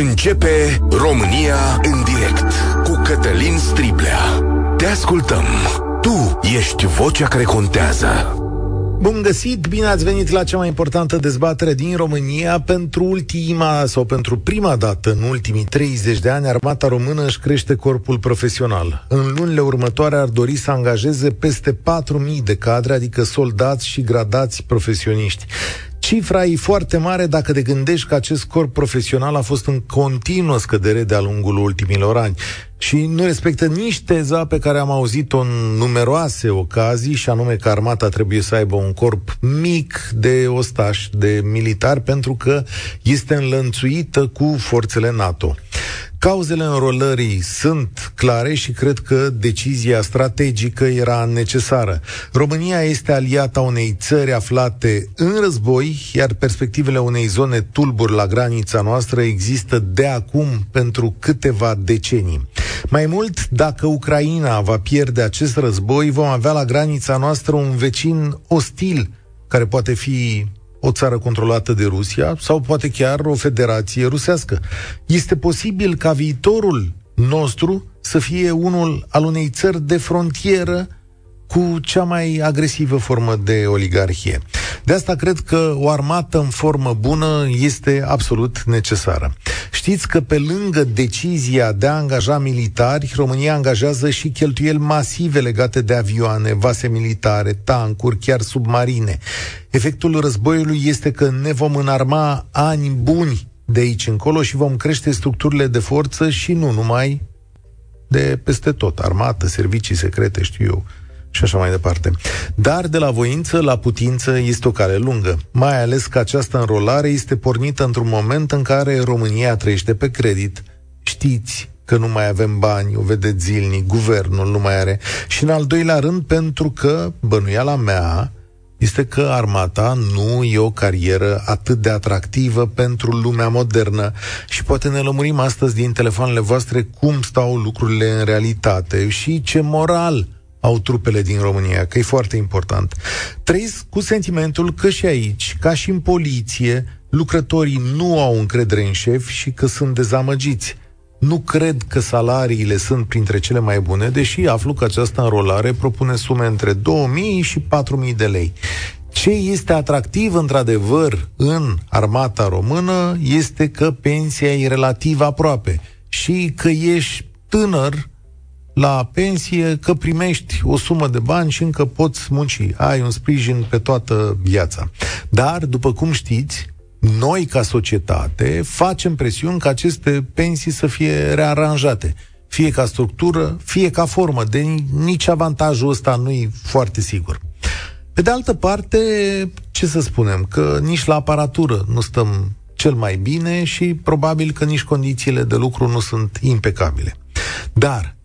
Începe România în direct cu Cătălin Striblea. Te ascultăm. Tu ești vocea care contează. Bun găsit, bine ați venit la cea mai importantă dezbatere din România. Pentru ultima sau pentru prima dată în ultimii 30 de ani, armata română își crește corpul profesional. În lunile următoare ar dori să angajeze peste 4.000 de cadre, adică soldați și gradați profesioniști. Cifra e foarte mare dacă te gândești că acest corp profesional a fost în continuă scădere de-a lungul ultimilor ani și nu respectă nici teza pe care am auzit-o în numeroase ocazii, și anume că armata trebuie să aibă un corp mic de ostași, de militari, pentru că este înlănțuită cu forțele NATO. Cauzele înrolării sunt clare și cred că decizia strategică era necesară. România este aliata unei țări aflate în război, iar perspectivele unei zone tulburi la granița noastră există de acum pentru câteva decenii. Mai mult, dacă Ucraina va pierde acest război, vom avea la granița noastră un vecin ostil care poate fi o țară controlată de Rusia sau poate chiar o federație rusească. Este posibil ca viitorul nostru să fie unul al unei țări de frontieră cu cea mai agresivă formă de oligarhie. De asta cred că o armată în formă bună este absolut necesară. Știți că pe lângă decizia de a angaja militari, România angajează și cheltuieli masive legate de avioane, vase militare, tancuri, chiar submarine. Efectul războiului este că ne vom înarma ani buni de aici încolo și vom crește structurile de forță și nu numai de peste tot, armată, servicii secrete, știu eu, și așa mai departe. Dar de la voință la putință este o cale lungă, mai ales că această înrolare este pornită într-un moment în care România trăiește pe credit. Știți că nu mai avem bani, o vedeți zilnic, guvernul nu mai are. Și în al doilea rând, pentru că bănuiala mea este că armata nu e o carieră atât de atractivă pentru lumea modernă și poate ne lămurim astăzi din telefoanele voastre cum stau lucrurile în realitate și ce moral au trupele din România, că e foarte important. Trăiesc cu sentimentul că și aici, ca și în poliție, lucrătorii nu au încredere în șef și că sunt dezamăgiți. Nu cred că salariile sunt printre cele mai bune, deși aflu că această înrolare propune sume între 2000 și 4000 de lei. Ce este atractiv, într-adevăr, în armata română este că pensia e relativ aproape și că ești tânăr la pensie că primești o sumă de bani și încă poți munci. Ai un sprijin pe toată viața. Dar, după cum știți, noi, ca societate, facem presiuni ca aceste pensii să fie rearanjate. Fie ca structură, fie ca formă. De nici avantajul ăsta nu e foarte sigur. Pe de altă parte, ce să spunem, că nici la aparatură nu stăm cel mai bine și probabil că nici condițiile de lucru nu sunt impecabile. Dar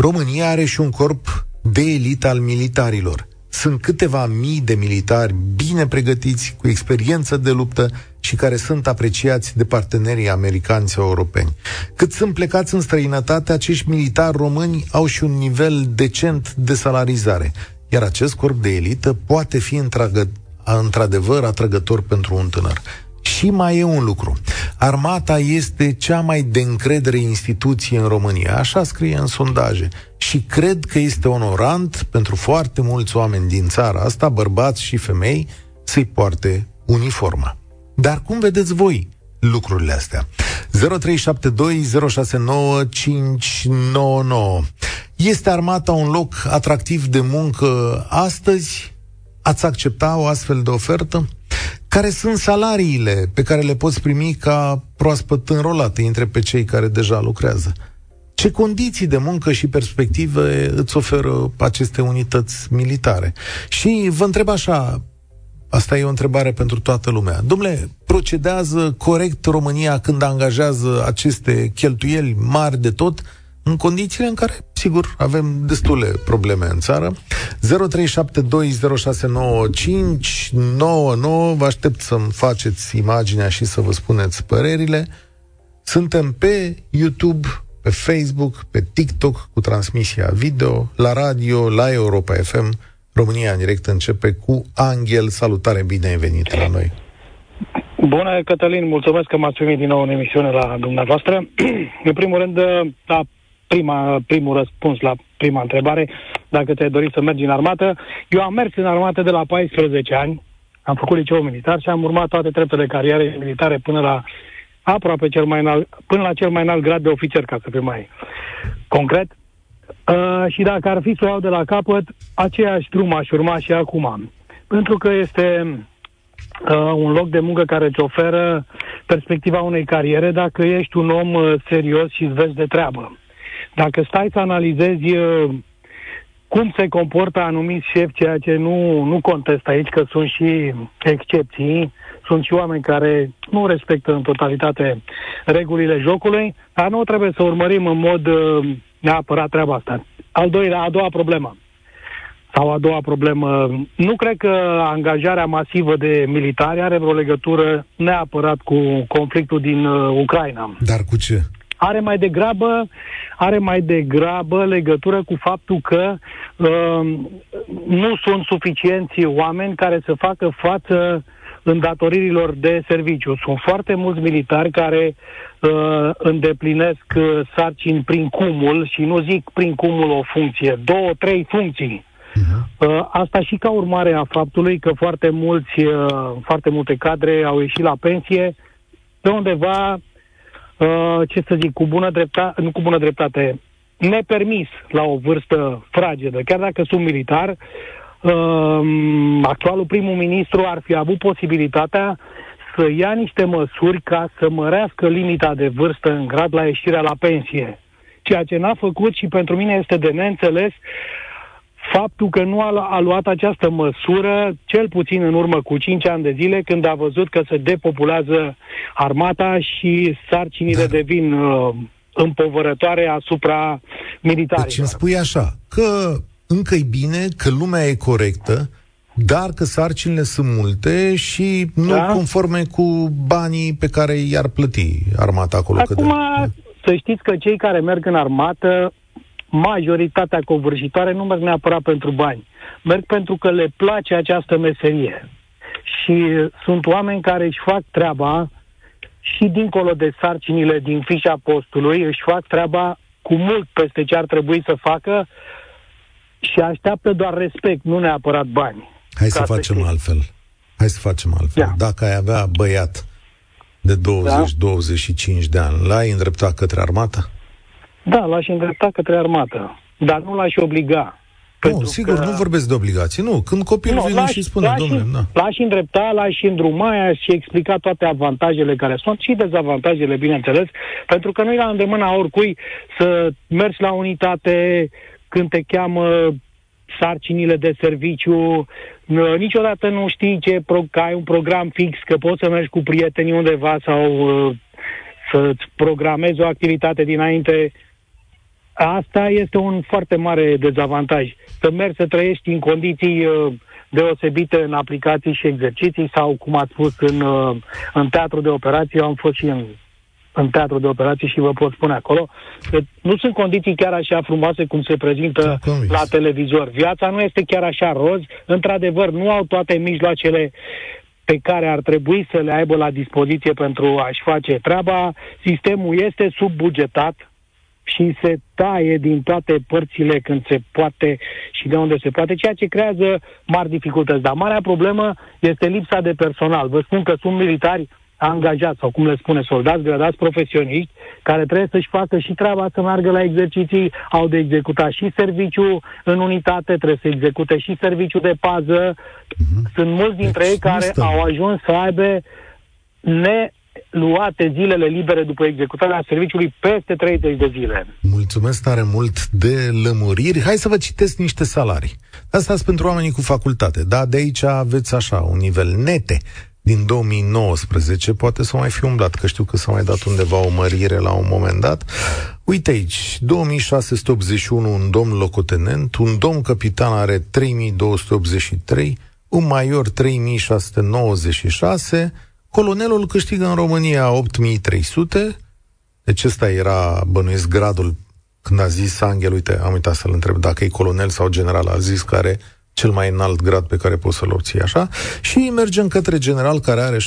România are și un corp de elită al militarilor. Sunt câteva mii de militari bine pregătiți, cu experiență de luptă și care sunt apreciați de partenerii americani sau europeni. Cât sunt plecați în străinătate, acești militari români au și un nivel decent de salarizare, iar acest corp de elită poate fi într-adevăr atrăgător pentru un tânăr. Și mai e un lucru. Armata este cea mai de încredere instituție în România. Așa scrie în sondaje. Și cred că este onorant pentru foarte mulți oameni din țara asta, bărbați și femei, să-i poarte uniforma. Dar cum vedeți voi lucrurile astea? 0372069599 Este armata un loc atractiv de muncă astăzi? Ați accepta o astfel de ofertă? Care sunt salariile pe care le poți primi ca proaspăt înrolat între pe cei care deja lucrează. Ce condiții de muncă și perspective îți oferă aceste unități militare? Și vă întreb așa, asta e o întrebare pentru toată lumea. Domnule, procedează corect România când angajează aceste cheltuieli mari de tot? În condițiile în care, sigur, avem destule probleme în țară. 0372069599 Vă aștept să-mi faceți imaginea și să vă spuneți părerile. Suntem pe YouTube, pe Facebook, pe TikTok cu transmisia video, la radio, la Europa FM. România în direct începe cu Angel. Salutare, bine ai venit la noi! Bună, Cătălin, mulțumesc că m-ați primit din nou în emisiune la dumneavoastră. în primul rând, la prima, primul răspuns la prima întrebare, dacă te-ai dorit să mergi în armată. Eu am mers în armată de la 14 ani, am făcut liceu militar și am urmat toate treptele carierei militare până la aproape cel mai înalt, până la cel mai înalt grad de ofițer, ca să fiu mai concret. Uh, și dacă ar fi să o iau de la capăt, aceeași drum aș urma și acum. Pentru că este uh, un loc de muncă care îți oferă perspectiva unei cariere dacă ești un om uh, serios și îți vezi de treabă. Dacă stai să analizezi uh, cum se comportă anumiți șefi, ceea ce nu, nu contest aici, că sunt și excepții, sunt și oameni care nu respectă în totalitate regulile jocului, dar nu trebuie să urmărim în mod uh, neapărat treaba asta. Al doilea, a doua problemă. Sau a doua problemă, nu cred că angajarea masivă de militari are vreo legătură neapărat cu conflictul din uh, Ucraina. Dar cu ce? Are mai degrabă, are mai degrabă legătură cu faptul că uh, nu sunt suficienți oameni care să facă față îndatoririlor de serviciu. Sunt foarte mulți militari care uh, îndeplinesc uh, sarcini prin cumul și nu zic prin cumul o funcție, două, trei funcții. Uh-huh. Uh, asta și ca urmare a faptului că foarte mulți, uh, foarte multe cadre au ieșit la pensie pe undeva Uh, ce să zic, cu bună dreptate, nu cu bună dreptate, nepermis la o vârstă fragedă. Chiar dacă sunt militar, uh, actualul primul ministru ar fi avut posibilitatea să ia niște măsuri ca să mărească limita de vârstă în grad la ieșirea la pensie. Ceea ce n-a făcut și pentru mine este de neînțeles faptul că nu a, a luat această măsură, cel puțin în urmă cu 5 ani de zile, când a văzut că se depopulează armata și sarcinile Dar... devin uh, împovărătoare asupra militarilor. Deci îmi spui așa, că încă e bine, că lumea e corectă, dar că sarcinile sunt multe și nu da? conforme cu banii pe care i-ar plăti armata acolo. Acum, să știți că cei care merg în armată majoritatea covârșitoare nu merg neapărat pentru bani. Merg pentru că le place această meserie. Și sunt oameni care își fac treaba și dincolo de sarcinile din fișa postului, își fac treaba cu mult peste ce ar trebui să facă și așteaptă doar respect, nu neapărat bani. Hai să facem să altfel. Hai să facem altfel. Yeah. Dacă ai avea băiat de 20-25 da? de ani, l-ai îndreptat către armată? Da, l-aș îndrepta către armată, dar nu l-aș obliga. Nu, sigur, că... nu vorbesc de obligații. Nu, când copilul nu, vine și spune, domnule, da. L-aș îndrepta, l-aș îndruma și explica toate avantajele care sunt și dezavantajele, bineînțeles, pentru că nu e la îndemâna oricui să mergi la unitate când te cheamă sarcinile de serviciu, niciodată nu știi ce pro- că ai un program fix, că poți să mergi cu prietenii undeva sau uh, să-ți programezi o activitate dinainte Asta este un foarte mare dezavantaj. Să mergi să trăiești în condiții uh, deosebite în aplicații și exerciții sau, cum ați spus, în, uh, în teatru de operații. Eu am fost și în, în teatru de operații și vă pot spune acolo că nu sunt condiții chiar așa frumoase cum se prezintă la televizor. Viața nu este chiar așa roz. Într-adevăr, nu au toate mijloacele pe care ar trebui să le aibă la dispoziție pentru a-și face treaba. Sistemul este subbugetat, și se taie din toate părțile când se poate și de unde se poate, ceea ce creează mari dificultăți. Dar marea problemă este lipsa de personal. Vă spun că sunt militari angajați, sau cum le spune, soldați gradați profesioniști, care trebuie să-și facă și treaba să meargă la exerciții, au de executat și serviciu în unitate, trebuie să execute și serviciu de pază. Mm-hmm. Sunt mulți dintre deci, ei care au ajuns să aibă ne luate zilele libere după executarea serviciului peste 30 de zile. Mulțumesc tare mult de lămuriri. Hai să vă citesc niște salarii. Asta sunt pentru oamenii cu facultate. Da, de aici aveți așa, un nivel nete din 2019, poate să mai fi umblat, că știu că s-a mai dat undeva o mărire la un moment dat. Uite aici, 2681 un domn locotenent, un domn capitan are 3283, un major 3696, Colonelul câștigă în România 8300, deci ăsta era bănuiesc gradul când a zis Angel, uite, am uitat să-l întreb dacă e colonel sau general, a zis că are cel mai înalt grad pe care poți să-l obții așa, și mergem către general care are 17.195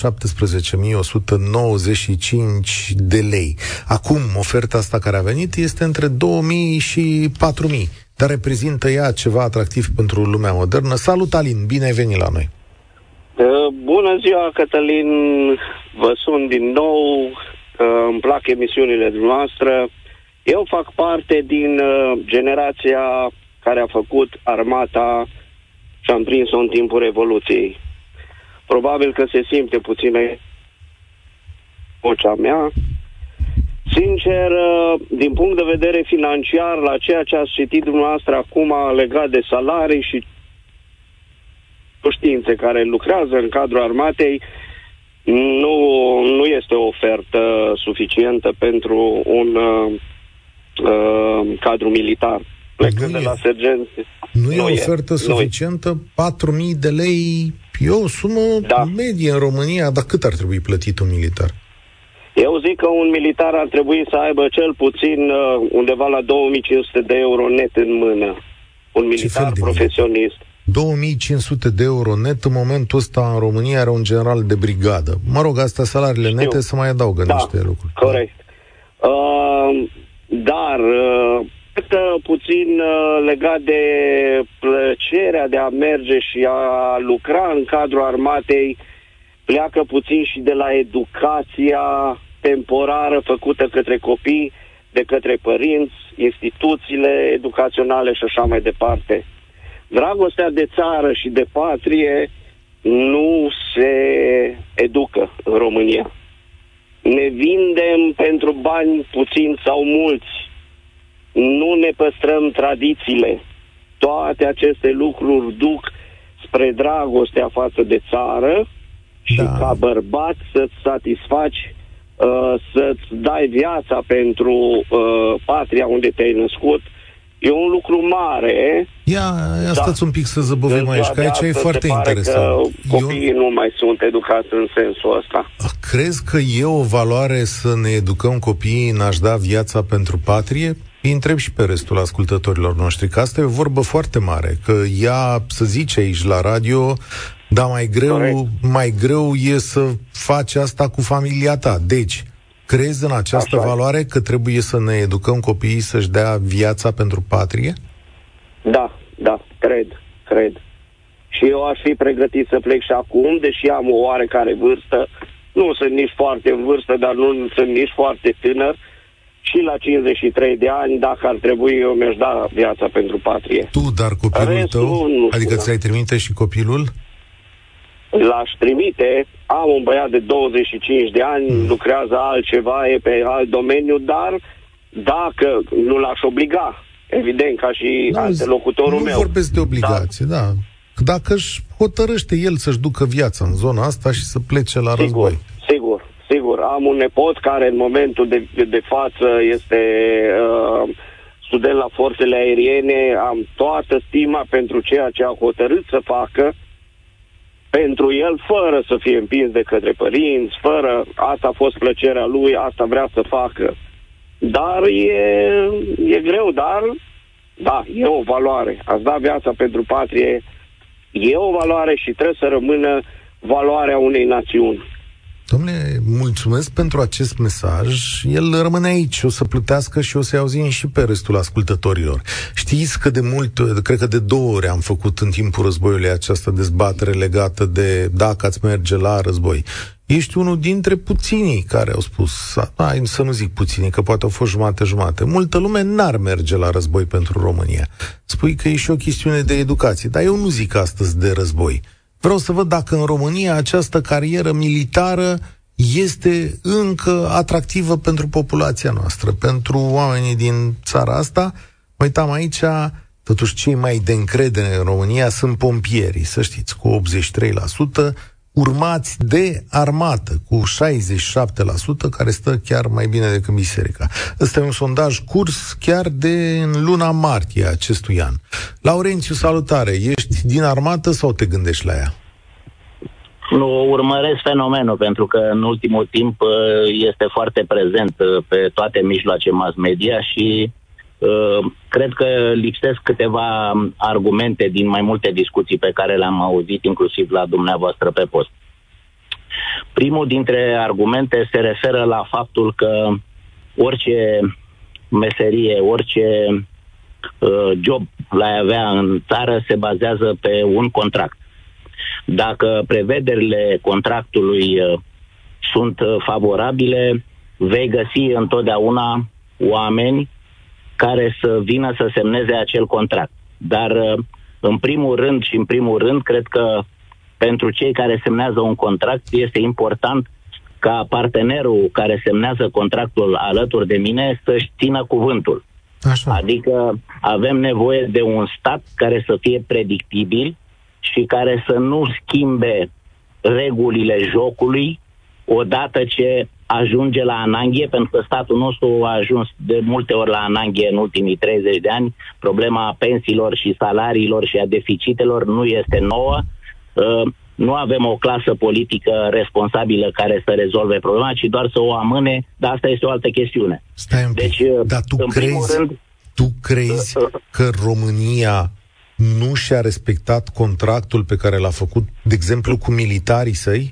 de lei. Acum, oferta asta care a venit este între 2.000 și 4.000, dar reprezintă ea ceva atractiv pentru lumea modernă. Salut, Alin, bine ai venit la noi! Bună ziua, Cătălin! Vă sun din nou, îmi plac emisiunile noastre. Eu fac parte din uh, generația care a făcut armata și am prins-o în timpul Revoluției. Probabil că se simte puțin vocea mea. Sincer, uh, din punct de vedere financiar, la ceea ce ați citit dumneavoastră acum legat de salarii și științe care lucrează în cadrul armatei, nu, nu este o ofertă suficientă pentru un uh, uh, cadru militar. Plecând de la sergenți. Nu, nu e o ofertă e, suficientă? 4.000 de lei e o sumă da. medie în România, dar cât ar trebui plătit un militar? Eu zic că un militar ar trebui să aibă cel puțin uh, undeva la 2500 de euro net în mână. Un militar profesionist. 2500 de euro net în momentul ăsta în România are un general de brigadă. Mă rog, astea salariile Știu. nete să mai adaugă da, niște lucruri. Corect. Uh, dar uh, puțin uh, legat de plăcerea de a merge și a lucra în cadrul armatei, pleacă puțin și de la educația temporară făcută către copii, de către părinți, instituțiile educaționale și așa mai departe. Dragostea de țară și de patrie nu se educă în România. Ne vindem pentru bani puțin sau mulți nu ne păstrăm tradițiile. Toate aceste lucruri duc spre dragostea față de țară și da. ca bărbat să-ți satisfaci, uh, să-ți dai viața pentru uh, patria unde te-ai născut, E un lucru mare. Ia, ia da. stați un pic să zăbovim aici, că aici e foarte interesant. Că copiii Eu... nu mai sunt educați în sensul ăsta. Crezi că e o valoare să ne educăm copiii în a-și da viața pentru patrie? Îi întreb și pe restul ascultătorilor noștri, că asta e o vorbă foarte mare, că ea, să zice aici la radio, dar mai greu, mai greu e să faci asta cu familia ta. Deci, crezi în această Așa. valoare că trebuie să ne educăm copiii să-și dea viața pentru patrie? Da, da, cred, cred. Și eu aș fi pregătit să plec și acum, deși am o oarecare vârstă. Nu sunt nici foarte în vârstă, dar nu sunt nici foarte tânăr. Uh, și la 53 de ani, dacă ar trebui, eu mi-aș da viața pentru patrie. Tu, dar copilul Restul, tău? Nu adică ți-ai trimite și copilul? L-aș trimite, am un băiat de 25 de ani, mm. lucrează altceva, e pe alt domeniu, dar dacă nu l-aș obliga, evident, ca și da, antelocutorul nu meu. Nu vorbesc de obligație, da. da. Dacă își hotărăște el să-și ducă viața în zona asta și să plece la sigur, război. Sigur, Sigur, am un nepot care în momentul de, de față este uh, student la forțele aeriene, am toată stima pentru ceea ce a hotărât să facă pentru el, fără să fie împins de către părinți, fără, asta a fost plăcerea lui, asta vrea să facă. Dar e, e greu, dar da, e o valoare. Ați da viața pentru patrie, e o valoare și trebuie să rămână valoarea unei națiuni. Domnule, mulțumesc pentru acest mesaj. El rămâne aici, o să plutească și o să-i auzim și pe restul ascultătorilor. Știți că de mult, cred că de două ori am făcut în timpul războiului această dezbatere legată de dacă ați merge la război. Ești unul dintre puținii care au spus, hai să nu zic puținii, că poate au fost jumate-jumate. Multă lume n-ar merge la război pentru România. Spui că e și o chestiune de educație, dar eu nu zic astăzi de război. Vreau să văd dacă în România această carieră militară este încă atractivă pentru populația noastră, pentru oamenii din țara asta. Mă uitam aici, totuși cei mai de încredere în România sunt pompierii, să știți, cu 83%, urmați de armată cu 67%, care stă chiar mai bine decât biserica. Ăsta e un sondaj curs chiar de în luna martie acestui an. Laurențiu, salutare! Ești din armată sau te gândești la ea? Nu urmăresc fenomenul pentru că în ultimul timp uh, este foarte prezent uh, pe toate mijloace mass media și uh, cred că lipsesc câteva argumente din mai multe discuții pe care le-am auzit, inclusiv la dumneavoastră pe post. Primul dintre argumente se referă la faptul că orice meserie, orice uh, job l-ai avea în țară se bazează pe un contract. Dacă prevederile contractului uh, sunt uh, favorabile, vei găsi întotdeauna oameni care să vină să semneze acel contract. Dar, uh, în primul rând și în primul rând, cred că pentru cei care semnează un contract este important ca partenerul care semnează contractul alături de mine să-și țină cuvântul. Așa. Adică avem nevoie de un stat care să fie predictibil și care să nu schimbe regulile jocului odată ce ajunge la ananghie, pentru că statul nostru a ajuns de multe ori la ananghie în ultimii 30 de ani. Problema pensiilor și salariilor și a deficitelor nu este nouă. Uh, nu avem o clasă politică responsabilă care să rezolve problema, ci doar să o amâne, dar asta este o altă chestiune. Stai un pic. Deci, uh, dar tu crezi, rând, tu crezi uh, că România nu și-a respectat contractul pe care l-a făcut, de exemplu, cu militarii săi?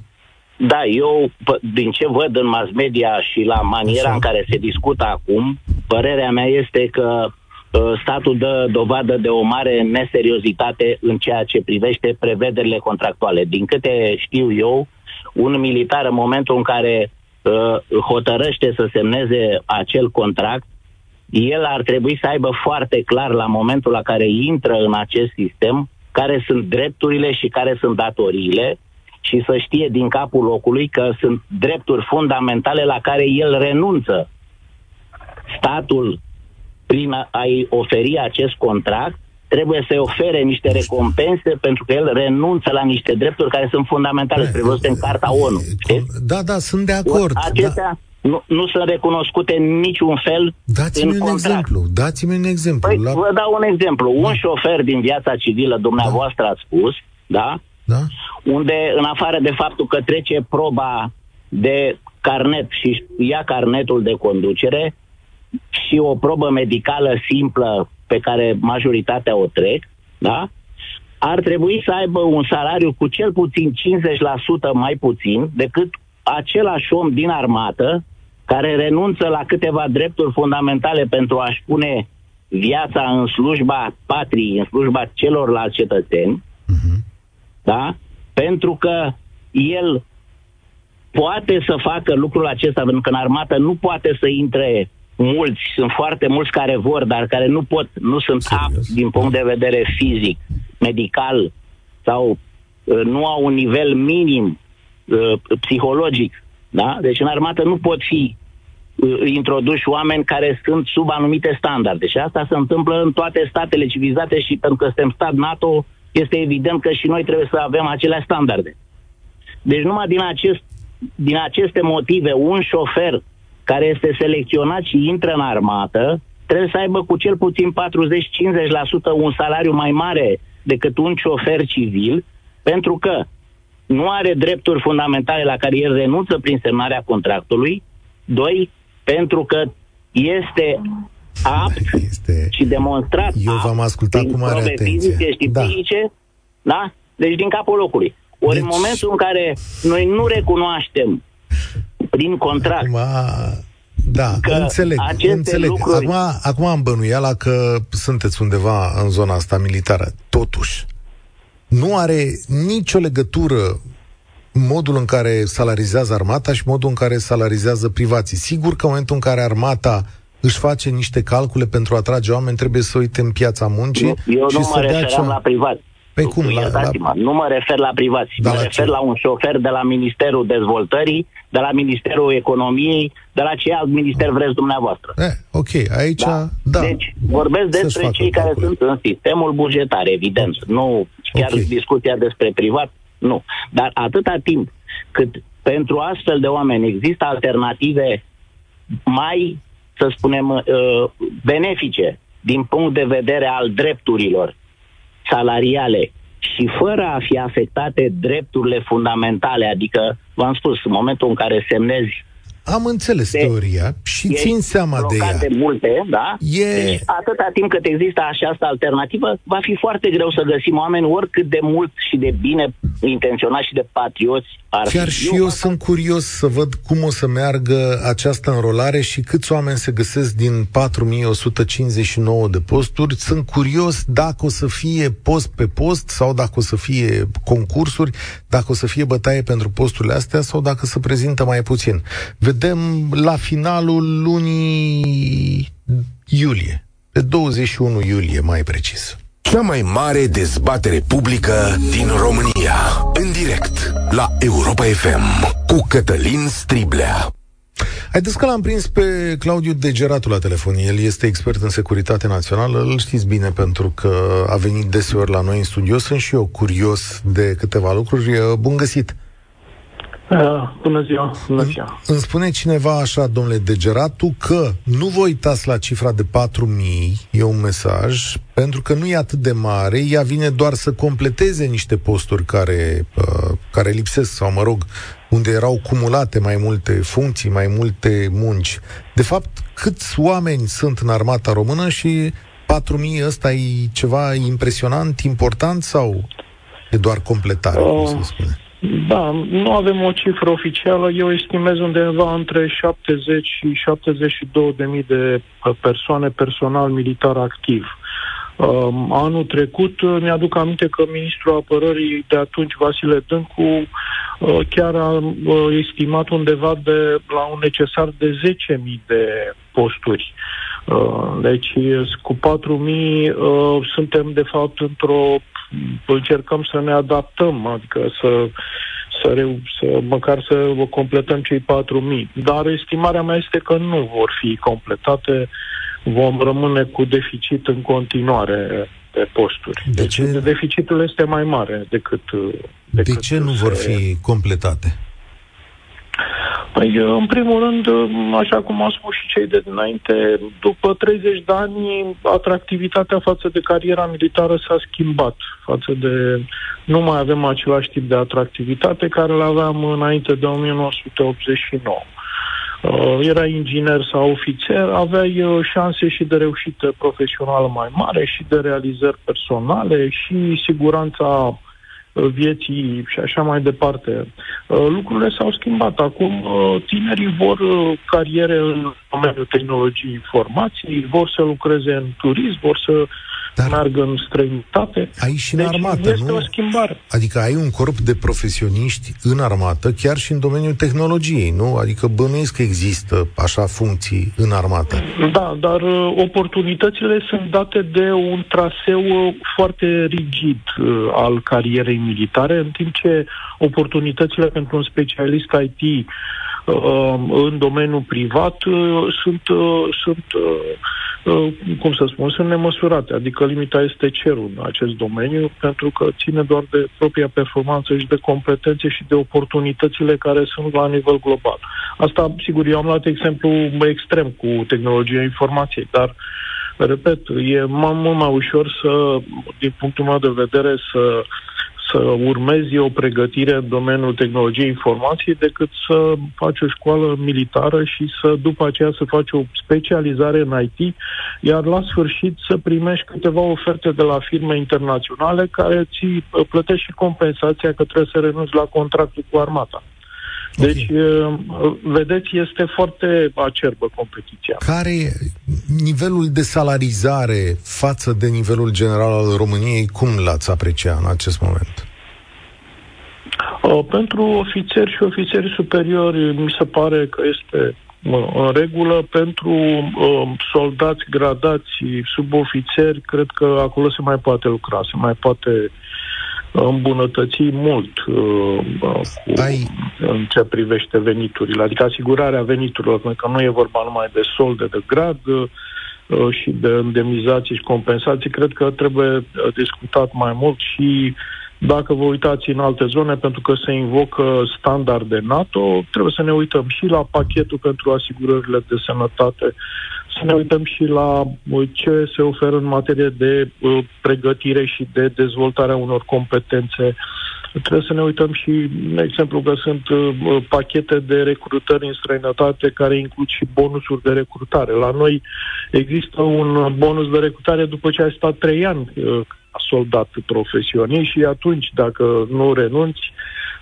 Da, eu, din ce văd în mass media și la maniera Așa. în care se discută acum, părerea mea este că uh, statul dă dovadă de o mare neseriozitate în ceea ce privește prevederile contractuale. Din câte știu eu, un militar în momentul în care uh, hotărăște să semneze acel contract, el ar trebui să aibă foarte clar la momentul la care intră în acest sistem care sunt drepturile și care sunt datoriile și să știe din capul locului că sunt drepturi fundamentale la care el renunță. Statul, prin a-i oferi acest contract, trebuie să-i ofere niște recompense pentru că el renunță la niște drepturi care sunt fundamentale, prevăzute în Carta ONU. Da, da, sunt de acord. Acestea, da. nu, nu sunt recunoscute în niciun fel Dați-mi în un contract. exemplu, dați-mi un exemplu. Păi, la... Vă dau un exemplu. Da. Un șofer din viața civilă, dumneavoastră da. a spus, da? Da? unde, în afară de faptul că trece proba de carnet și ia carnetul de conducere și o probă medicală simplă pe care majoritatea o trec, da? ar trebui să aibă un salariu cu cel puțin 50% mai puțin decât același om din armată care renunță la câteva drepturi fundamentale pentru a-și pune viața în slujba patriei, în slujba celorlalți cetățeni, uh-huh da? Pentru că el poate să facă lucrul acesta, pentru că în armată nu poate să intre mulți, sunt foarte mulți care vor, dar care nu pot, nu sunt apți din punct de vedere fizic, medical sau uh, nu au un nivel minim uh, psihologic. Da? Deci în armată nu pot fi uh, introduși oameni care sunt sub anumite standarde. Și asta se întâmplă în toate statele civilizate și pentru că suntem stat NATO, este evident că și noi trebuie să avem aceleași standarde. Deci numai din, acest, din aceste motive, un șofer care este selecționat și intră în armată, trebuie să aibă cu cel puțin 40-50% un salariu mai mare decât un șofer civil, pentru că nu are drepturi fundamentale la care el renunță prin semnarea contractului, doi, pentru că este apt este... și demonstrat Eu v-am ascultat cu mare atenție. fizice și da. fizice, da? Deci din capul locului. Ori deci... în momentul în care noi nu recunoaștem prin contract Acum... Da, că înțeleg, înțeleg. Lucruri... Acum, acum am bănuiala că sunteți undeva în zona asta militară. Totuși, nu are nicio legătură modul în care salarizează armata și modul în care salarizează privații. Sigur că în momentul în care armata își face niște calcule pentru a atrage oameni, trebuie să uite în piața muncii nu, Eu și nu să mă referam cea... la privat. Pe cum? La, la... Nu mă refer la privați. Da, mă la refer ce? la un șofer de la Ministerul Dezvoltării, de la Ministerul Economiei, de la ce alt minister vreți dumneavoastră. Eh, ok, aici, da. da. Deci, vorbesc despre cei care calcule. sunt în sistemul bugetar, evident. Okay. Nu chiar okay. discuția despre privat, nu. Dar atâta timp cât pentru astfel de oameni există alternative mai să spunem, uh, benefice din punct de vedere al drepturilor salariale și fără a fi afectate drepturile fundamentale, adică, v-am spus, în momentul în care semnezi am înțeles de, teoria și țin seama de ea. de multe, da? E... Deci, atâta timp cât există această alternativă, va fi foarte greu să găsim oameni oricât de mult și de bine intenționați și de patrioți ar Chiar fi. și eu, eu sunt curios să văd cum o să meargă această înrolare și câți oameni se găsesc din 4159 de posturi. Sunt curios dacă o să fie post pe post sau dacă o să fie concursuri, dacă o să fie bătaie pentru posturile astea sau dacă se prezintă mai puțin. Vedem la finalul lunii iulie, pe 21 iulie mai precis. Cea mai mare dezbatere publică din România. În direct la Europa FM cu Cătălin Striblea. Haideți că l-am prins pe Claudiu Degeratu la telefon. El este expert în securitate națională. Îl știți bine pentru că a venit deseori la noi în studio. Sunt și eu curios de câteva lucruri. Bun găsit! Uh, bună ziua, bună ziua. Îmi spune cineva așa, domnule Degeratu, că nu vă uitați la cifra de 4.000, e un mesaj, pentru că nu e atât de mare, ea vine doar să completeze niște posturi care, uh, care lipsesc, sau mă rog, unde erau cumulate mai multe funcții, mai multe munci. De fapt, câți oameni sunt în armata română și 4.000 ăsta e ceva impresionant, important sau e doar completare, uh, cum se spune? Da, nu avem o cifră oficială. Eu estimez undeva între 70 și 72 de mii de persoane personal militar activ. Um, anul trecut mi-aduc aminte că ministrul apărării de atunci, Vasile Dâncu, uh, chiar a uh, estimat undeva de la un necesar de 10.000 de posturi. Uh, deci cu 4.000 suntem de fapt într-o încercăm să ne adaptăm, adică să, să, reu, să măcar să completăm cei 4.000. Dar estimarea mea este că nu vor fi completate, vom rămâne cu deficit în continuare pe posturi. De deci ce? deficitul este mai mare decât... decât de ce nu se... vor fi completate? Păi, în primul rând, așa cum au spus și cei de dinainte, după 30 de ani, atractivitatea față de cariera militară s-a schimbat. Față de... Nu mai avem același tip de atractivitate care le aveam înainte de 1989. Uh, era inginer sau ofițer, aveai uh, șanse și de reușită profesională mai mare și de realizări personale și siguranța vieții și așa mai departe. Uh, lucrurile s-au schimbat. Acum uh, tinerii vor uh, cariere în domeniul tehnologiei informației, vor să lucreze în turism, vor să dar meargă în străinătate. Ai și în deci armată, este nu? o schimbare. Adică ai un corp de profesioniști în armată, chiar și în domeniul tehnologiei, nu? Adică bănuiesc că există așa funcții în armată. Da, dar uh, oportunitățile sunt date de un traseu uh, foarte rigid uh, al carierei militare, în timp ce oportunitățile pentru un specialist IT în domeniul privat sunt, sunt Uh, cum să spun, sunt nemăsurate. Adică limita este cerul în acest domeniu, pentru că ține doar de propria performanță și de competențe și de oportunitățile care sunt la nivel global. Asta, sigur, eu am luat exemplu extrem cu tehnologia informației, dar repet, e mult mai ușor să, din punctul meu de vedere, să să urmezi o pregătire în domeniul tehnologiei informației decât să faci o școală militară și să după aceea să faci o specializare în IT, iar la sfârșit să primești câteva oferte de la firme internaționale care ți plătești și compensația că trebuie să renunți la contractul cu armata. Deci, okay. vedeți, este foarte acerbă competiția. Care e nivelul de salarizare față de nivelul general al României? Cum l-ați aprecia în acest moment? Pentru ofițeri și ofițeri superiori mi se pare că este în regulă. Pentru uh, soldați gradați, subofițeri, cred că acolo se mai poate lucra, se mai poate uh, îmbunătăți mult uh, cu, Ai... în ce privește veniturile, adică asigurarea veniturilor, pentru că nu e vorba numai de solde de grad uh, și de indemnizații și compensații, cred că trebuie uh, discutat mai mult și dacă vă uitați în alte zone, pentru că se invocă standarde NATO, trebuie să ne uităm și la pachetul pentru asigurările de sănătate să ne uităm și la uh, ce se oferă în materie de uh, pregătire și de dezvoltarea unor competențe Trebuie să ne uităm și, de exemplu, că sunt uh, pachete de recrutări în străinătate care includ și bonusuri de recrutare. La noi există un bonus de recrutare după ce ai stat trei ani uh, soldat profesionist și atunci, dacă nu renunți,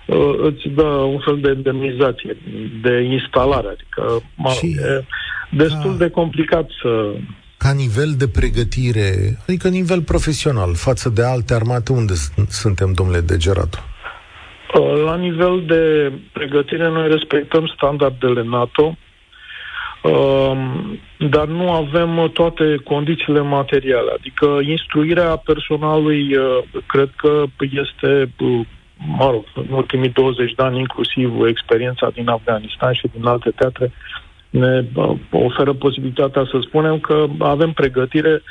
uh, îți dă un fel de indemnizație de instalare. Adică și... e destul da. de complicat să ca nivel de pregătire, adică nivel profesional, față de alte armate, unde suntem, domnule Degeratu? Uh, la nivel de pregătire, noi respectăm standardele NATO, um, dar nu avem toate condițiile materiale. Adică instruirea personalului, uh, cred că este, uh, mă rog, în ultimii 20 de ani, inclusiv experiența din Afganistan și din alte teatre, ne oferă posibilitatea să spunem că avem pregătire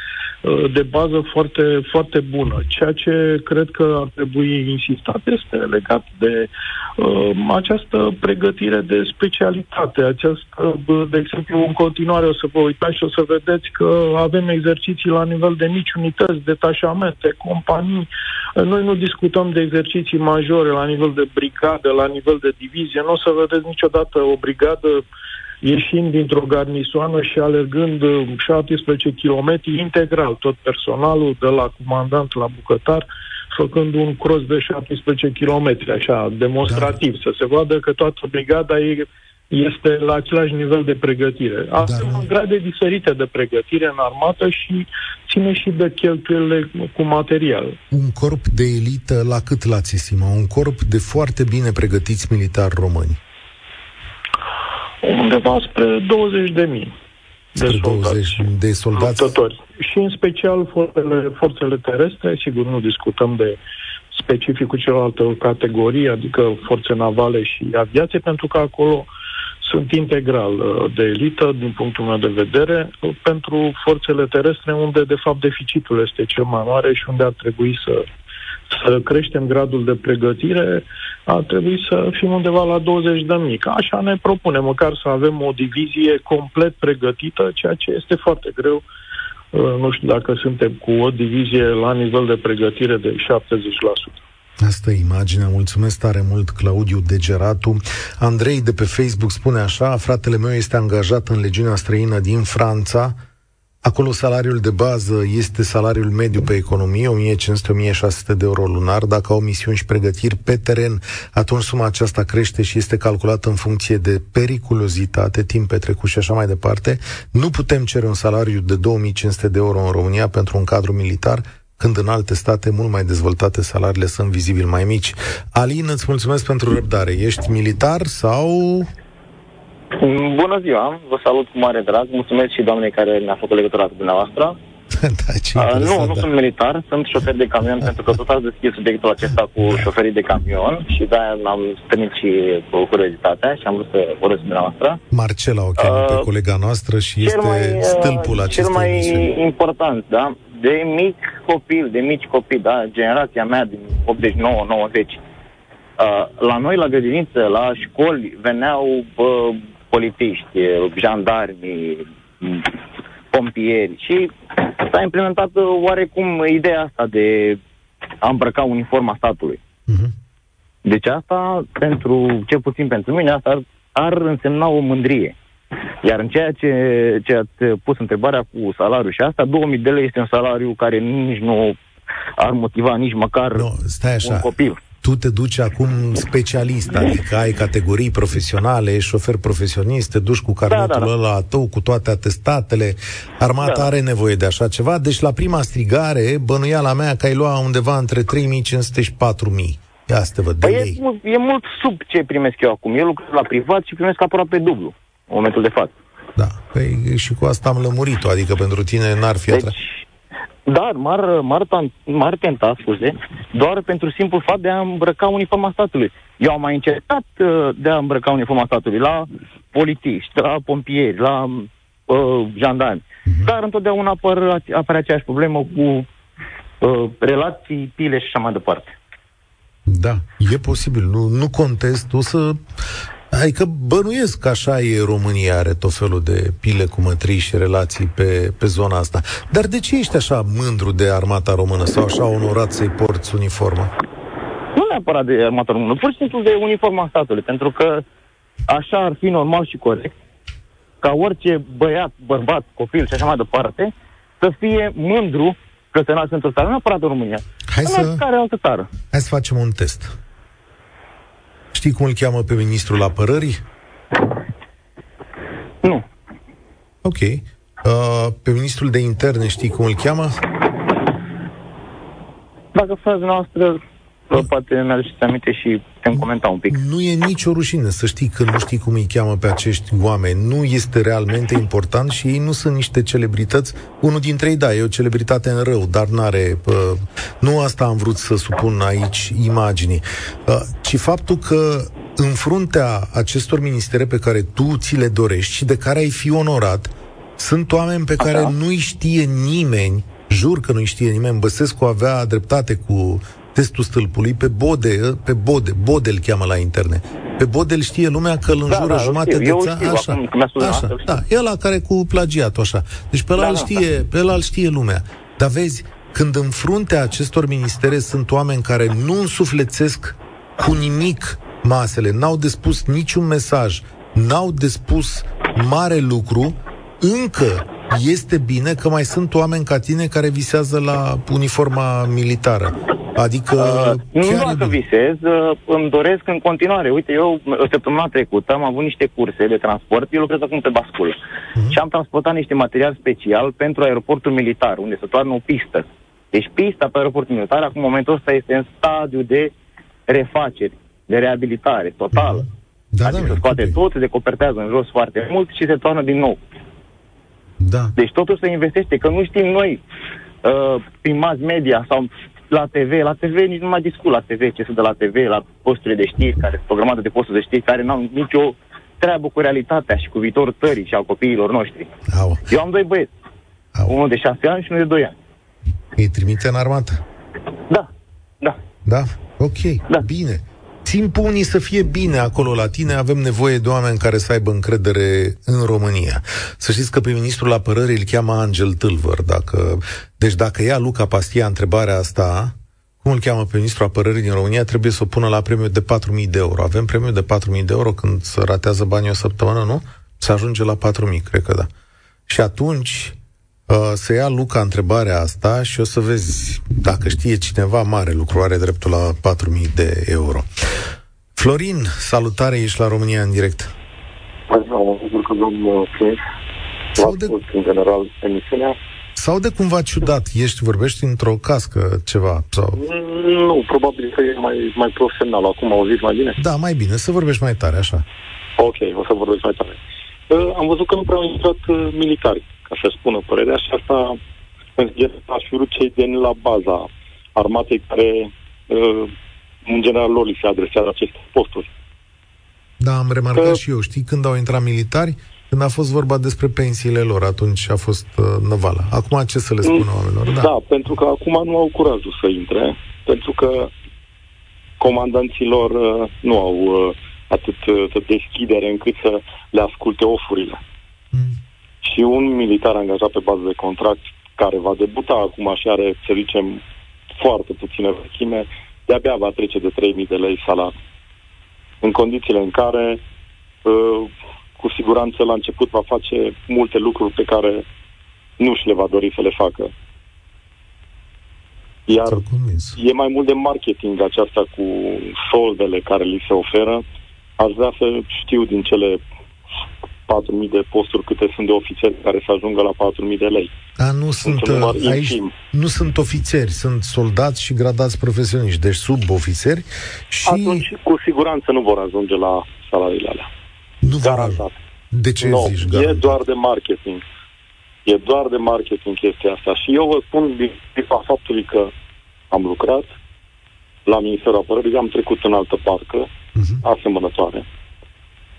uh, de bază foarte, foarte bună. Ceea ce cred că ar trebui insistat este legat de uh, această pregătire de specialitate. Această, de exemplu, în continuare o să vă uitați și o să vedeți că avem exerciții la nivel de mici unități, detașamente, companii. Noi nu discutăm de exerciții majore la nivel de brigadă, la nivel de divizie. Nu o să vedeți niciodată o brigadă ieșind dintr-o garnisoană și alergând 17 uh, km integral, tot personalul, de la comandant la bucătar, făcând un cross de 17 km, așa, demonstrativ, da. să se vadă că toată brigada e, este la același nivel de pregătire. Avem da. grade diferite de pregătire în armată și ține și de cheltuielile cu material. Un corp de elită, la cât l-ați estima? Un corp de foarte bine pregătiți militari români? Undeva spre 20 de mii de soldați. de soldați. Luptători. Și în special forțele, forțele terestre, sigur nu discutăm de specificul celelalte categorii, adică forțe navale și aviație, pentru că acolo sunt integral uh, de elită din punctul meu de vedere pentru forțele terestre unde de fapt deficitul este cel mai mare și unde ar trebui să să creștem gradul de pregătire, ar trebui să fim undeva la 20 de mii. Așa ne propunem, măcar să avem o divizie complet pregătită, ceea ce este foarte greu. Uh, nu știu dacă suntem cu o divizie la nivel de pregătire de 70%. Asta e imaginea. Mulțumesc tare mult, Claudiu Degeratu. Andrei de pe Facebook spune așa, fratele meu este angajat în legiunea străină din Franța, Acolo salariul de bază este salariul mediu pe economie, 1500-1600 de euro lunar. Dacă au misiuni și pregătiri pe teren, atunci suma aceasta crește și este calculată în funcție de periculozitate, timp petrecut și așa mai departe. Nu putem cere un salariu de 2500 de euro în România pentru un cadru militar, când în alte state mult mai dezvoltate salariile sunt vizibil mai mici. Alin, îți mulțumesc pentru răbdare. Ești militar sau Bună ziua, vă salut cu mare drag. Mulțumesc și doamnei care ne-a făcut legătura cu dumneavoastră. da, ce uh, nu, nu da. sunt militar, sunt șofer de camion, pentru că tot ați deschis subiectul acesta cu șoferii de camion și de-aia am strânit și cu curiozitatea și am vrut să vorbesc cu dumneavoastră. Marcela o cheamă uh, pe colega noastră și este mai, uh, stâlpul acestui Cel mai emisiuni. important, da? De mic copil, de mici copii, da? Generația mea din 89-90, uh, la noi, la grădiniță, la școli, veneau uh, polițiști, jandarmi, pompieri și s-a implementat uh, oarecum ideea asta de a îmbrăca uniforma statului. Uh-huh. Deci asta, pentru, cel puțin pentru mine, asta ar, ar însemna o mândrie. Iar în ceea ce, ce ați pus întrebarea cu salariul și asta, 2000 de lei este un salariu care nici nu ar motiva nici măcar no, stai așa. un copil tu te duci acum specialist, adică ai categorii profesionale, ești șofer profesionist, te duci cu carnetul da, da, da. ăla tău, cu toate atestatele, armata da. are nevoie de așa ceva, deci la prima strigare, bănuiala mea că ai lua undeva între 3500 și 4000. Ia să te văd, de păi e, e mult sub ce primesc eu acum. Eu lucrez la privat și primesc aproape dublu în momentul de față. Da, păi și cu asta am lămurit-o, adică pentru tine n-ar fi deci, atra... Dar m-ar, m-ar, m-ar tenta, scuze, doar pentru simplu fapt de a îmbrăca uniforma statului. Eu am mai încercat uh, de a îmbrăca uniforma statului la politiști, la pompieri, la uh, jandarmi. Uh-huh. Dar întotdeauna apar, apare aceeași problemă cu uh, relații, pile și așa mai departe. Da, e posibil. Nu, nu contest. O să Adică bănuiesc că așa e România, are tot felul de pile cu mătrii și relații pe, pe zona asta. Dar de ce ești așa mândru de armata română sau așa onorat să-i porți uniformă? Nu neapărat de armata română, pur și simplu de uniforma statului, pentru că așa ar fi normal și corect ca orice băiat, bărbat, copil și așa mai departe să fie mândru că se nasc într-o țară, nu neapărat în România, Hai în să, care altă țară. hai să facem un test. Știi cum îl cheamă pe ministrul apărării? Nu. Ok. Uh, pe ministrul de interne știi cum îl cheamă? Dacă faza noastră, vă poate mi-aduceți aminte și putem comenta un pic. Nu e nicio rușine să știi că nu știi cum îi cheamă pe acești oameni. Nu este realmente important și ei nu sunt niște celebrități. Unul dintre ei, da, e o celebritate în rău, dar n-are... Uh, nu asta am vrut să supun aici imaginii, uh, ci faptul că în fruntea acestor ministere pe care tu ți le dorești și de care ai fi onorat, sunt oameni pe care Așa. nu-i știe nimeni, jur că nu-i știe nimeni, Băsescu avea dreptate cu testul stâlpului, pe Bode, pe Bode, Bode îl cheamă la interne. Pe Bode îl știe lumea că îl înjură da, îl jumate știu. de Eu îl țară. știu, Așa, acum că mi-a spus așa, dumneavoastră, îl da, e ăla care cu plagiatul, așa. Deci pe ăla Da, îl da, știe, pe ăla îl știe lumea. Dar vezi, când în fruntea acestor ministere sunt oameni care nu însuflețesc cu nimic masele, n-au de spus niciun mesaj, n-au de spus mare lucru, încă este bine că mai sunt oameni ca tine care visează la uniforma militară. Adică Uh, nu chiar doar e că bine. visez, uh, îmi doresc în continuare. Uite, eu uh, săptămâna trecută am avut niște curse de transport, eu lucrez acum pe basculă. Mhm. Și am transportat niște material special pentru aeroportul militar, unde se toarnă o pistă. Deci pista pe aeroportul militar, acum în momentul ăsta este în stadiu de refaceri, de reabilitare totală. Da, adică da, se scoate ok. tot, se decopertează în jos foarte mult și se toarnă din nou. Da. Deci totul se investește, că nu știm noi uh, prin mass media sau la TV, la TV nici nu mai discut la TV, ce sunt de la TV, la posturile de știri, care sunt o grămadă de posturi de știri, care n-au nicio treabă cu realitatea și cu viitorul țării și al copiilor noștri. Au, Eu am doi băieți, au. unul de șase ani și unul de doi ani. Îi trimite în armată. Da, da. Da? Ok, Da. bine. Țin unii să fie bine acolo la tine, avem nevoie de oameni care să aibă încredere în România. Să știți că pe ministrul apărării îl cheamă Angel Tâlvăr. Dacă... Deci dacă ia Luca Pastia întrebarea asta, cum îl cheamă pe ministrul apărării din România, trebuie să o pună la premiu de 4.000 de euro. Avem premiu de 4.000 de euro când se ratează banii o săptămână, nu? Se ajunge la 4.000, cred că da. Și atunci uh, să ia Luca întrebarea asta și o să vezi dacă știe cineva mare lucru, are dreptul la 4.000 de euro. Florin, salutare, ești la România în direct. Mă bucur că domnul Prins Sau v-a de, spus în general emisiunea. sau de cumva ciudat, ești, vorbești într-o cască ceva, sau... Nu, probabil că e mai, mai profesional. Acum auziți mai bine? Da, mai bine, să vorbești mai tare, așa. Ok, o să vorbesc mai tare. Uh, am văzut că nu prea au intrat uh, militari, ca să spună părerea, și asta în general aș fi vrut cei din la baza armatei care uh, în general lor li se adresează aceste posturi. Da, am remarcat Că- și eu, știi, când au intrat militari, când a fost vorba despre pensiile lor, atunci a fost uh, năvală. Acum ce să le spună oamenilor? Da. da, pentru că acum nu au curajul să intre, pentru că comandanților uh, nu au uh, atât uh, deschidere încât să le asculte ofurile. Mm. Și un militar angajat pe bază de contract care va debuta acum și are, să zicem, foarte puține vechime, de-abia va trece de 3.000 de lei salariu. În condițiile în care, uh, cu siguranță, la început va face multe lucruri pe care nu și le va dori să le facă. Iar Sunt convins. e mai mult de marketing aceasta cu soldele care li se oferă. Aș vrea să știu din cele 4.000 de posturi câte sunt de ofițeri care să ajungă la 4.000 de lei. Da, nu sunt, un număr uh, aici infim. nu sunt ofițeri, sunt soldați și gradați profesioniști, deci subofițeri și Atunci, cu siguranță nu vor ajunge la salariile alea. nu vor Garantat. ajunge. De ce Nu, zici e garantat? doar de marketing. E doar de marketing chestia asta. Și eu vă spun din priva faptului că am lucrat la Ministerul Apărării, am trecut în altă parcă, Mhm. asemănătoare.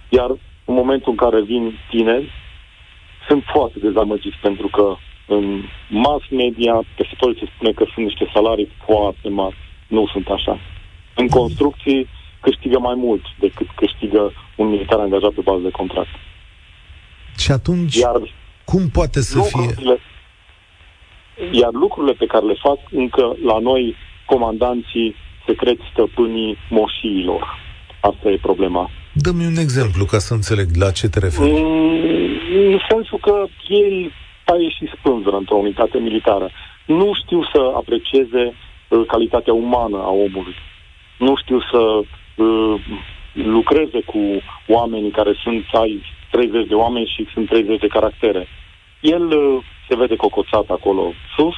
Iar în momentul în care vin tineri, sunt foarte dezamăgiți pentru că în mass media, peste tot se spune că sunt niște salarii foarte mari. Nu sunt așa. În construcții câștigă mai mult decât câștigă un militar angajat pe bază de contract. Și atunci, Iar cum poate să fie? lucrurile, iar lucrurile pe care le fac încă la noi comandanții secreți stăpânii moșiilor. Asta e problema. Dă-mi un exemplu ca să înțeleg la ce te referi. Mm, în sensul că ei taie și spânzură într-o unitate militară. Nu știu să aprecieze uh, calitatea umană a omului. Nu știu să uh, lucreze cu oamenii care sunt, ai 30 de oameni și sunt 30 de caractere. El uh, se vede cocoțat acolo sus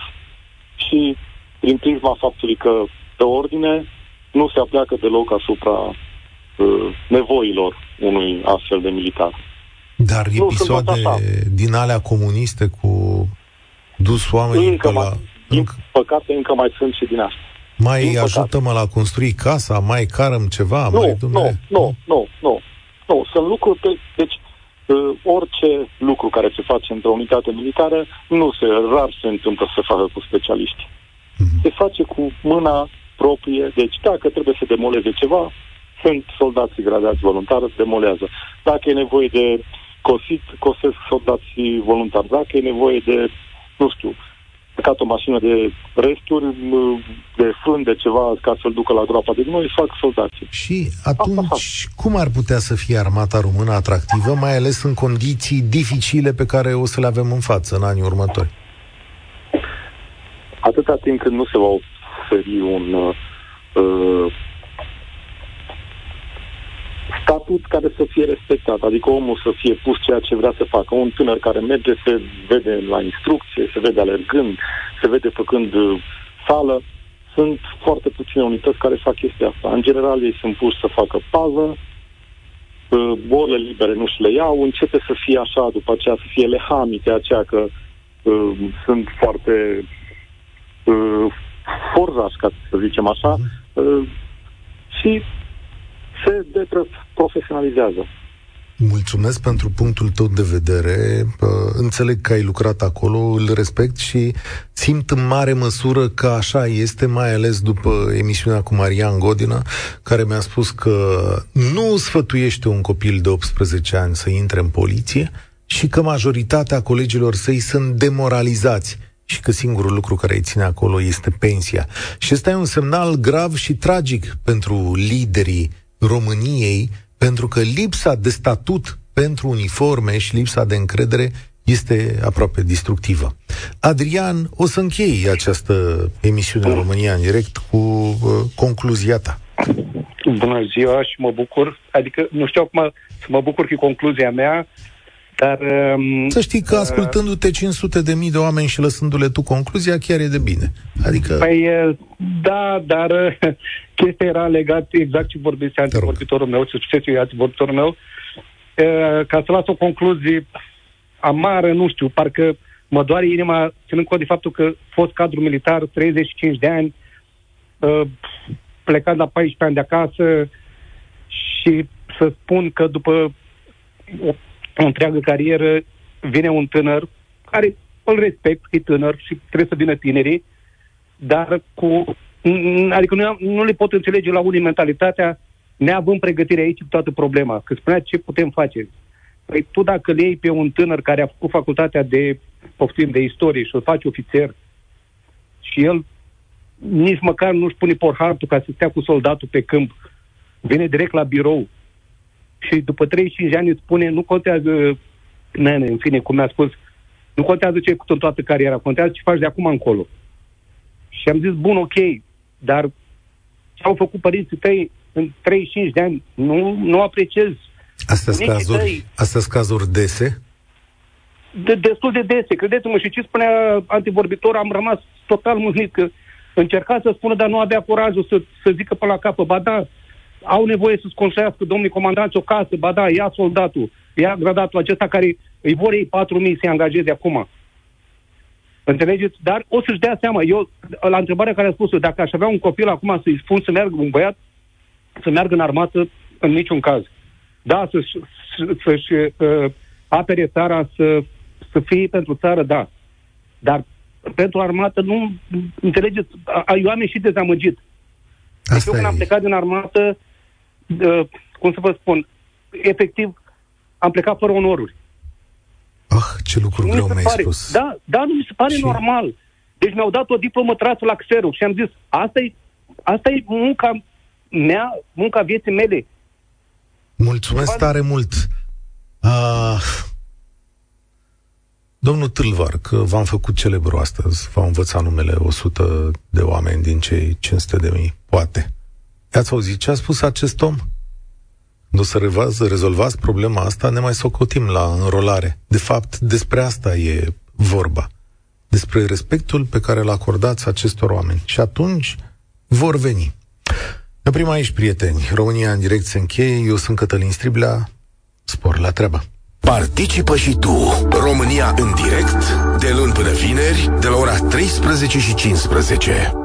și prin prisma faptului că pe ordine nu se apleacă deloc asupra uh, nevoilor unui astfel de militar. Dar nu, episoade din alea comuniste cu dus oamenii încă pe la... la... Din păcate încă mai sunt și din asta. Mai ajută-mă la construi casa, mai carăm ceva, nu, mai... Nu, nu, nu, nu, nu. Sunt lucruri... Pe, deci, uh, orice lucru care se face într-o unitate militară, nu se, rar se întâmplă să se facă cu specialiști. Mm-hmm. Se face cu mâna proprie. Deci, dacă trebuie să demoleze ceva, sunt soldații gradați voluntari, demolează. Dacă e nevoie de cosit, cosesc soldații voluntari. Dacă e nevoie de, nu știu, plecat o mașină de resturi, de fân, de ceva, ca să-l ducă la groapa de gunoi, fac soldații. Și atunci, cum ar putea să fie armata română atractivă, mai ales în condiții dificile pe care o să le avem în față în anii următori? Atâta timp când nu se va oferi un uh, statut care să fie respectat, adică omul să fie pus ceea ce vrea să facă. Un tânăr care merge se vede la instrucție, se vede alergând, se vede făcând uh, sală. Sunt foarte puține unități care fac chestia asta. În general, ei sunt puși să facă pază, uh, orele libere nu și le iau, începe să fie așa, după aceea să fie lehamite aceea că uh, sunt foarte uh, forzași, ca să zicem așa, uh, și se deprofesionalizează. Mulțumesc pentru punctul tău de vedere. Înțeleg că ai lucrat acolo, îl respect și simt în mare măsură că așa este, mai ales după emisiunea cu Marian Godina, care mi-a spus că nu sfătuiește un copil de 18 ani să intre în poliție și că majoritatea colegilor săi sunt demoralizați și că singurul lucru care îi ține acolo este pensia. Și ăsta e un semnal grav și tragic pentru liderii României, pentru că lipsa de statut pentru uniforme și lipsa de încredere este aproape destructivă. Adrian, o să închei această emisiune România în direct cu uh, concluzia ta. Bună ziua și mă bucur, adică nu știu acum să mă bucur cu concluzia mea, dar... Um, să știi că uh, ascultându-te 500 de mii de oameni și lăsându-le tu concluzia, chiar e de bine. Adică... Păi, uh, da, dar uh, chestia era legat exact ce vorbise antivorbitorul meu, ce succesul antivorbitorul meu, uh, ca să las o concluzie amară, nu știu, parcă mă doare inima, ținând cont de faptul că fost cadru militar, 35 de ani, uh, plecat la 14 ani de acasă și să spun că după o o întreagă carieră, vine un tânăr care îl respect, e tânăr și trebuie să vină tinerii, dar cu... Adică nu, nu le pot înțelege la unii mentalitatea neavând pregătire aici toată problema. Că spunea ce putem face. Păi tu dacă le iei pe un tânăr care a făcut facultatea de, poftim, de istorie și îl faci ofițer și el nici măcar nu-și pune porhartul ca să stea cu soldatul pe câmp, vine direct la birou, și după 35 de ani îți spune, nu contează, nene, în fine, cum mi-a spus, nu contează ce ai făcut în toată cariera, contează ce faci de acum încolo. Și am zis, bun, ok, dar ce au făcut părinții tăi în 35 de ani, nu, nu apreciez. Astea sunt cazuri, astea cazuri dese? De, destul de dese, credeți-mă. Și ce spunea antivorbitor, am rămas total mâhnit că încerca să spună, dar nu avea curajul să, să zică până la capă. Ba da, au nevoie să-ți construiască domnii comandanți o casă, ba da, ia soldatul, ia gradatul acesta care îi vor ei 4.000 să-i angajeze acum. Înțelegeți? Dar o să-și dea seama. Eu, la întrebarea care a spus-o, dacă aș avea un copil acum să-i spun să meargă un băiat, să meargă în armată, în niciun caz. Da, să-și, să-și uh, apere țara, să, să fie pentru țară, da. Dar pentru armată nu, înțelegeți, eu am ieșit dezamăgit. Deci eu când am plecat din armată, uh, cum să vă spun, efectiv, am plecat fără onoruri. Ah, ce lucru nu greu mi-ai pare, spus. Da, da, nu mi se pare ce? normal. Deci mi-au dat o diplomă trasă la Xerox și am zis, asta e Asta e munca mea, munca vieții mele. Mulțumesc tare mult. Uh, domnul Tâlvar, că v-am făcut celebru astăzi, v-am învățat numele 100 de oameni din cei 500 de mii, poate. Ați auzit ce a spus acest om? Nu să rezolvați, rezolvați problema asta, ne mai socotim la înrolare. De fapt, despre asta e vorba. Despre respectul pe care îl acordați acestor oameni. Și atunci vor veni. Ne oprim aici, prieteni. România în direct se încheie. Eu sunt Cătălin Striblea. Spor la treabă. Participă și tu, România în direct, de luni până vineri, de la ora 13 și 15.